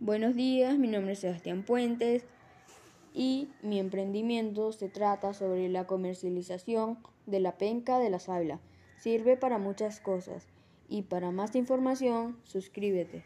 Buenos días, mi nombre es Sebastián Puentes y mi emprendimiento se trata sobre la comercialización de la penca de la sábila. Sirve para muchas cosas y para más información suscríbete.